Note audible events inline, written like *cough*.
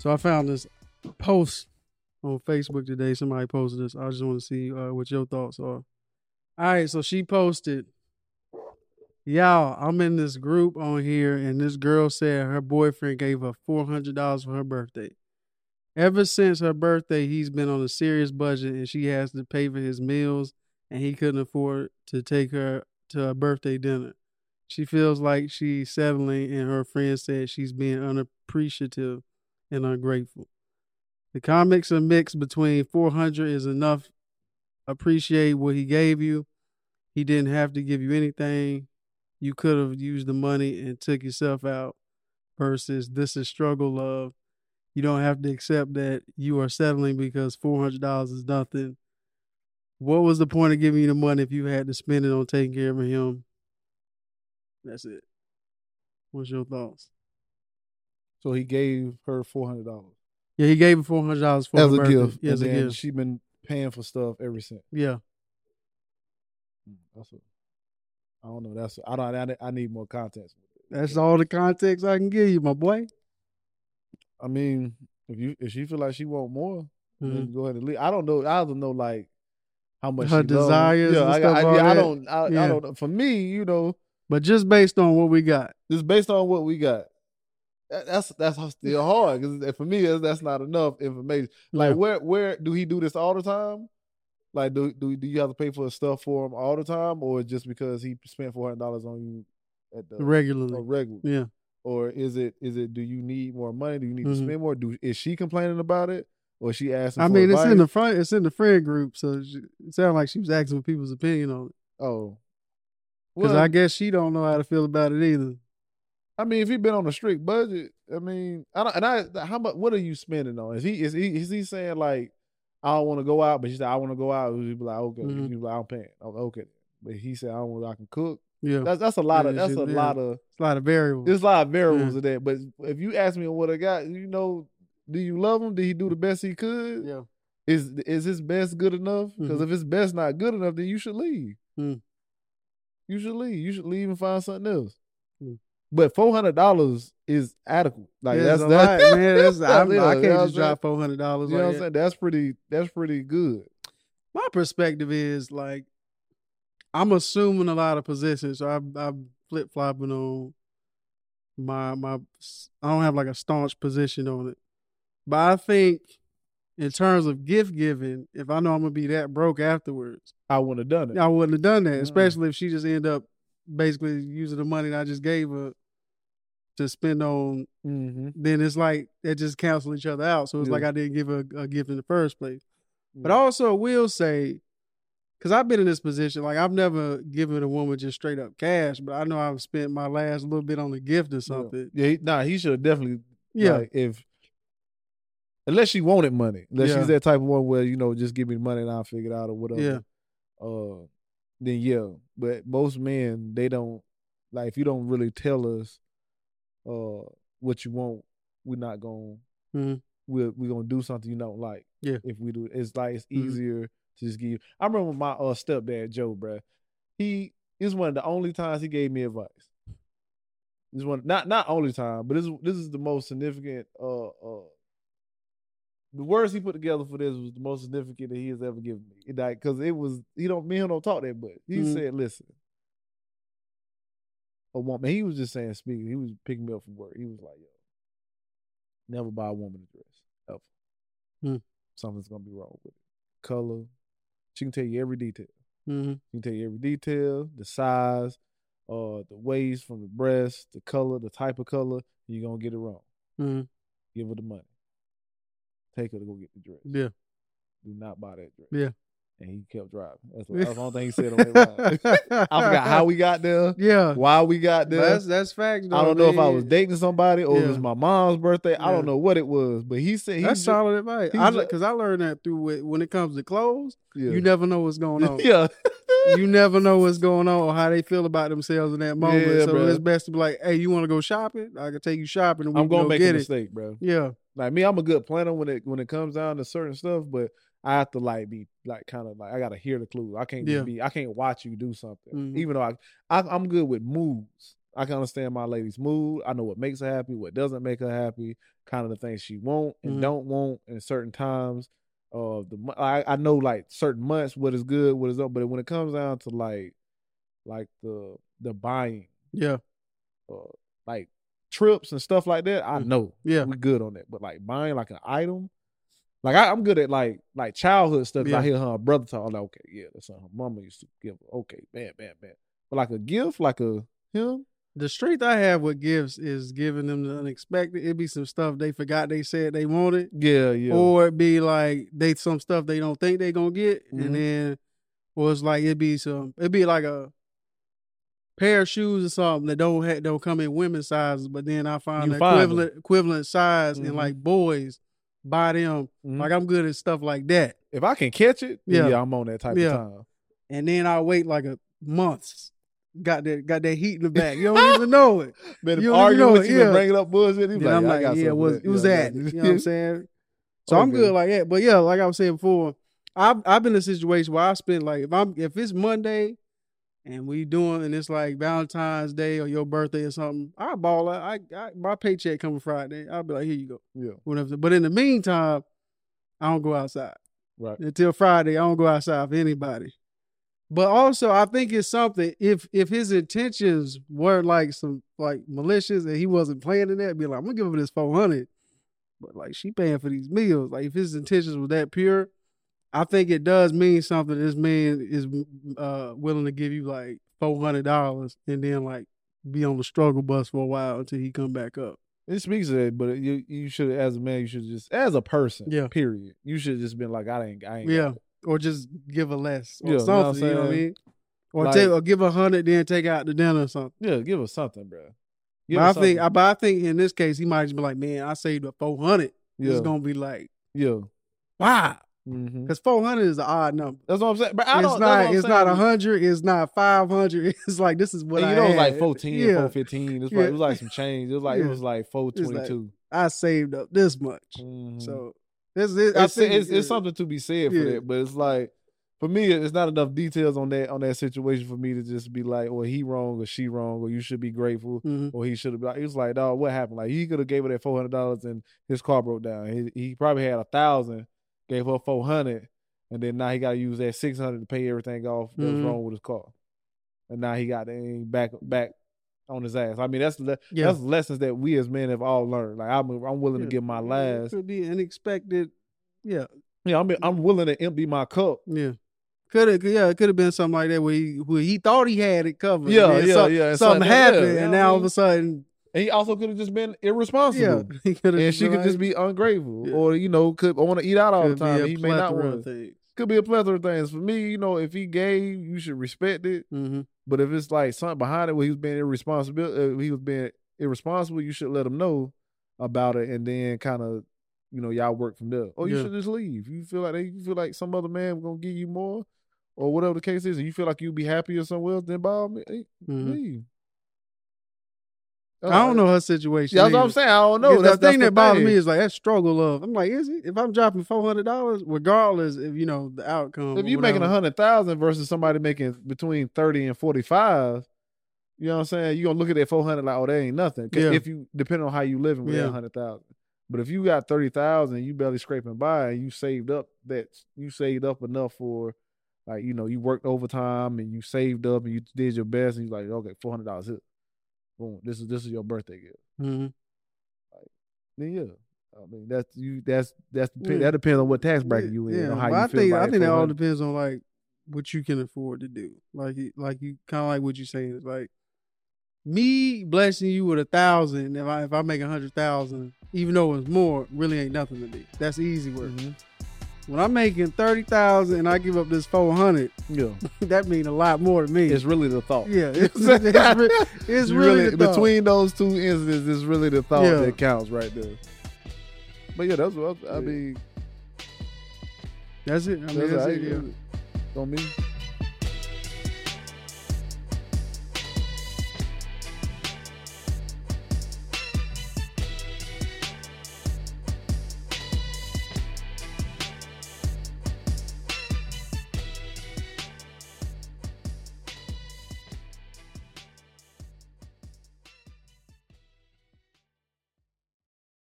So I found this post on Facebook today. Somebody posted this. I just want to see uh, what your thoughts are. All right, so she posted, Y'all, I'm in this group on here, and this girl said her boyfriend gave her $400 for her birthday. Ever since her birthday, he's been on a serious budget, and she has to pay for his meals, and he couldn't afford to take her to a birthday dinner. She feels like she's settling, and her friend said she's being unappreciative and ungrateful. The comics are mixed between 400 is enough. Appreciate what he gave you. He didn't have to give you anything. You could have used the money and took yourself out. Versus this is struggle love. You don't have to accept that you are settling because four hundred dollars is nothing. What was the point of giving you the money if you had to spend it on taking care of him? That's it. What's your thoughts? So he gave her four hundred dollars Yeah, he gave her four hundred dollars for as a birthday. gift. Yeah, as a and then gift. She been paying for stuff ever since. Yeah. Mm, That's a, I don't know. That's I don't. I, I need more context. That's all the context I can give you, my boy. I mean, if you if she feel like she want more, then Mhm. go ahead and leave. I don't know. I don't know like how much Her desires Yeah, I, stuff, I, yeah, I don't. I, Yeah. I don't. know. For me, you know, But just based on what we got. just based on what we got, that- that's that's still hard because for me, that's- that's not enough information. Like, Yeah. where where do he do this all the time? Like, do do do you have to pay for stuff for him all the time, or just because he spent four hundred dollars on you at the regularly. or regular? Yeah. Or is it is it do you need more money? Do you need Mhm. to spend more? Do is she complaining about it, or is she asking? I for mean, it's in the front. It's in the friend group, so she- it sounded like she was asking for people's opinion on it. oh, Because well, I guess she don't know how to feel about it either. I mean, if he been on a strict budget, I mean, I don't. And I, how much? What are you spending on? Is he is he is he saying like, I don't want to go out, but she said I want to go out? He'd be like, okay, Mhm. He'd be like, I'm paying. I'm okay. But he said I don't. want I can cook. Yeah, That's that's a lot of that's a yeah. lot of it's a lot of variables. there's a lot of variables Yeah. in that. But if you ask me what I got, you know, do you love him? Did he do the best he could? yeah, Is is his best good enough? Because Mhm. if his best not good enough, then you should leave. Mm. You should leave. You should leave and find something else. Mm. But four hundred dollars is adequate. Like Yeah, that's it's that, lot, man. That's, *laughs* Yeah, I can't know just drop four hundred dollars. You know what I'm saying? That's pretty. That's pretty good. My perspective is like, I'm assuming a lot of positions, so I'm, I'm flip flopping on my my. I don't have like a staunch position on it, but I think in terms of gift giving, if I know I'm gonna be that broke afterwards, I wouldn't have done it. I wouldn't have done that, Mm. especially if she just end up basically using the money that I just gave her to spend on. Mm-hmm. Then it's like they just cancel each other out. So it's Yeah. like I didn't give a, a gift in the first place. But Mm. I also will say, because I've been in this position, like I've never given a woman just straight up cash, but I know I've spent my last little bit on a gift or something. Yeah, he, nah, he should have definitely. Yeah, like, if unless she wanted money, unless Yeah. she's that type of one where you know just give me the money and I'll figure it out or whatever. Yeah. Uh, then yeah, but most men they don't like if you don't really tell us, uh, what you want, we're not gonna. Mhm. We're we're gonna do something you don't like. Yeah. If we do, it's like it's Mhm. easier to just give. I remember my uh stepdad Joe, bruh. He is one of the only times he gave me advice. This one, not not only time, but this this is the most significant. Uh, uh, the words he put together for this was the most significant that he has ever given me. Like, cause it was he don't me and him don't talk that much. He Mhm. said, "Listen, a woman." He was just saying, speaking. He was picking me up from work. He was like, "Yo, never buy a woman a dress ever. Hmm. Something's gonna be wrong with it. Color. She can tell you every detail." hmm She can tell you every detail, the size, uh, the waist from the breast, the color, the type of color. You're gonna get it wrong. hmm Give her the money. Take her to go get the dress. yeah, Do not buy that dress. Yeah. And he kept driving. That's, the- that's the only thing he said on that ride. I *laughs* forgot how we got there, yeah. why we got there. That's that's facts. I don't know if I was dating somebody or it was my mom's birthday. I don't know what it was, but he said he That's just- solid advice. he's I because I learned that through when it comes to clothes. Yeah. You never know what's going on. *laughs* yeah. you never know what's going on or how they feel about themselves in that moment. Yeah, so bruh. it's best to be like, "Hey, you want to go shopping? I can take you shopping, and we I'm gonna go make a get it." mistake, bro. Yeah, Like me, I'm a good planner when it when it comes down to certain stuff, but I have to like be like kind of like I gotta hear the clues. I can't Yeah. be I can't watch you do something, Mhm. even though I, I I'm good with moves. I can understand my lady's mood. I know what makes her happy, what doesn't make her happy, kind of the things she want and Mhm. don't want in certain times. of the I, I know like certain months what is good, what is up, but when it comes down to like like the the buying, Yeah. uh, like trips and stuff like that, I Mm. know Yeah. we're good on that. But like buying like an item, like I, I'm good at like like childhood stuff. 'cause I hear her brother talk. I'm like, okay, yeah, that's something her mama used to give. her. Okay, bam, bam, bam. But like a gift, like a him, The strength I have with gifts is giving them the unexpected. It'd be some stuff they forgot they said they wanted. yeah, yeah, Or it'd be like they some stuff they don't think they gonna get. Mhm. And then or it's like it'd be some it'd be like a pair of shoes or something that don't ha- don't come in women's sizes, but then I find You the equivalent equivalent size Mhm. in like boys, buy them. Mhm. Like I'm good at stuff like that. if I can catch it, yeah, Yeah. I'm on that type Yeah. of time. And then I wait like a month. Got that got that heat in the back. You don't *laughs* even know it. If You arguing with it, you yeah. and bringing up bullshit, Then like, I'm like, yeah, it was that. it was that. You know what I'm saying? So I'm good like that. But yeah, like I was saying before, I've I've been in a situation where I spend like if I'm if it's Monday and we doing and it's like Valentine's Day or your birthday or something, I ball out. I, I my paycheck coming Friday. I'll be like, here you go. Yeah, Whatever. But in the meantime, I don't go outside. right. Until Friday, I don't go outside for anybody. But also, I think it's something. If if his intentions were like some like malicious and he wasn't planning that, be like, I'm gonna give him this four hundred. But like she paying for these meals. Like if his intentions were that pure, I think it does mean something. This man is uh willing to give you like four hundred dollars and then like be on the struggle bus for a while until he come back up. It speaks to that, but you you should as a man, you should just as a person, Yeah. Period. You should just been like, I ain't, I ain't. Yeah. Or just give a less or Yeah, you know what something. You know what I mean? Or Like- take or give a hundred, then take out the dinner or something. Yeah, give us something, bro. Give But I us think, something. but I think in this case, he might just be like, "Man, I saved up four hundred. yeah, It's gonna be like, yeah. wow, hmm because four hundred is an odd number. That's what I'm saying. But I it's don't. not. It's not a hundred. It's not five hundred. *laughs* It's like this is what And I you know, it was like had. 410, Yeah, 415. It's Yeah. like, it was like some change. It was like it was like 422. I saved up this much. Mhm. So this is. I it's, it's, it's something to be said for that, but it's like for me, it's not enough details on that on that situation for me to just be like, "Well, he wrong or she wrong, or you should be grateful, Mhm. or he should have." been. It was like, "Dog, what happened? Like he could have gave her that four hundred dollars and his car broke down. He, he probably had a thousand, gave her four hundred, and then now he got to use that six hundred to pay everything off that was Mhm. wrong with his car, and now he got the back back." On his ass. I mean, that's the Yeah. that's lessons that we as men have all learned. Like I'm, I'm willing Yeah. to give my Yeah, it last. could be unexpected. Yeah, Yeah, I'm, I'm willing to empty my cup yeah. Could have, yeah, it could have been something like that where he, where he thought he had it covered. Yeah, and yeah, some- yeah, Something something- happened, yeah, and I now all of a sudden, And he also could have just been yeah, irresponsible. *laughs* he could have. And she could just be ungrateful. Yeah. Or, you know, could want to eat out all the Could be time. He may not want things. Could be a plethora of things. For me, you know, if he gave, you should respect it. hmm But if it's like something behind it where he was being irresponsible, uh, he was being irresponsible, you should let him know about it and then kind of, you know, y'all work from there. Or you Yeah. should just leave. You feel like they, you feel like some other man gonna give you more, or whatever the case is, and you feel like you'd be happier somewhere else, then by all means, hey, Mhm. leave. I don't uh, know her situation. Yeah, that's what I'm saying. I don't know. That's the thing that's that bothers me is like that struggle of. I'm like, is it? If I'm dropping four hundred dollars, regardless if you know the outcome. if you're making a hundred thousand versus somebody making between thirty and forty five, you know what I'm saying? You are gonna look at that four hundred like, oh, that ain't nothing. Yeah. If you depending on how you living with Yeah. that hundred thousand. But if you got thirty thousand, you barely scraping by, and you saved up that you saved up enough for, like you know, you worked overtime and you saved up and you did your best, and you're like, okay, four hundred dollars. Boom, this is this is your birthday gift. Mm-hmm. Then yeah, I mean that's you. That's that's Yeah. that depends on what tax bracket you in. Yeah, how you I feel think about I think that all depends on like what you can afford to do. Like you- like you kind of like what you're saying is like me blessing you with a thousand. If I if I make a hundred thousand, even though it's more, really ain't nothing to me. That's easy work. Mhm. When I'm making thirty thousand and I give up this four hundred, Yeah. *laughs* that mean a lot more to me. It's really the thought. yeah, *laughs* it's, it's, it's You really, thought. between those two instances. It's really the thought Yeah. that counts right there. But yeah, that's what I, I Yeah. mean. That's it. I mean, That's that's it. Yeah. On me.